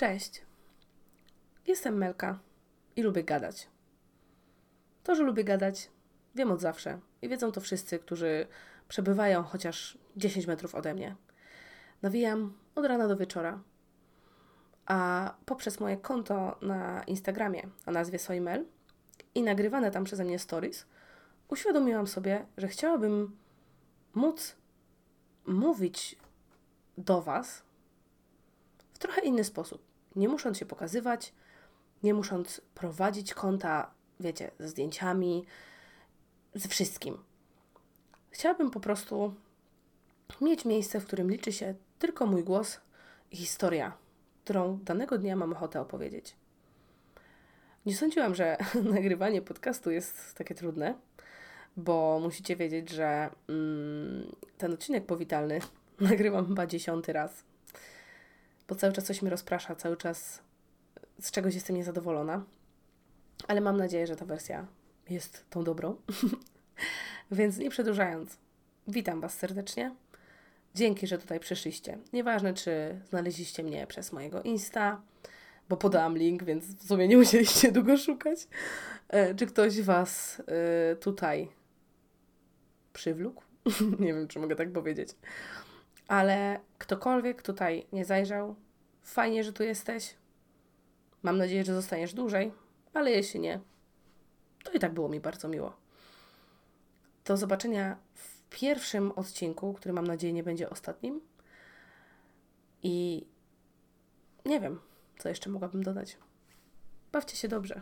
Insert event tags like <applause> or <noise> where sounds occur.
Cześć. Jestem Melka i lubię gadać. To, że lubię gadać, wiem od zawsze i wiedzą to wszyscy, którzy przebywają chociaż 10 metrów ode mnie. Nawijam od rana do wieczora. A poprzez moje konto na Instagramie o nazwie Soimel i nagrywane tam przeze mnie stories, uświadomiłam sobie, że chciałabym móc mówić do Was w trochę inny sposób. Nie musząc się pokazywać, nie musząc prowadzić konta, wiecie, ze zdjęciami, ze wszystkim. Chciałabym po prostu mieć miejsce, w którym liczy się tylko mój głos i historia, którą danego dnia mam ochotę opowiedzieć. Nie sądziłam, że <laughs> nagrywanie podcastu jest takie trudne, bo musicie wiedzieć, że mm, ten odcinek powitalny <laughs> nagrywam chyba dziesiąty raz, bo cały czas coś mnie rozprasza, cały czas z czegoś jestem niezadowolona, ale mam nadzieję, że ta wersja jest tą dobrą. <laughs> Więc nie przedłużając, witam Was serdecznie. Dzięki, że tutaj przyszliście. Nieważne, czy znaleźliście mnie przez mojego Insta, bo podałam link, więc w sumie nie musieliście <laughs> długo szukać. E, czy ktoś Was e, tutaj przywlókł? <laughs> nie wiem, czy mogę tak powiedzieć. Ale ktokolwiek tutaj nie zajrzał, fajnie, że tu jesteś. Mam nadzieję, że zostaniesz dłużej, ale jeśli nie, to i tak było mi bardzo miło. Do zobaczenia w pierwszym odcinku, który mam nadzieję nie będzie ostatnim. I nie wiem, co jeszcze mogłabym dodać. Bawcie się dobrze.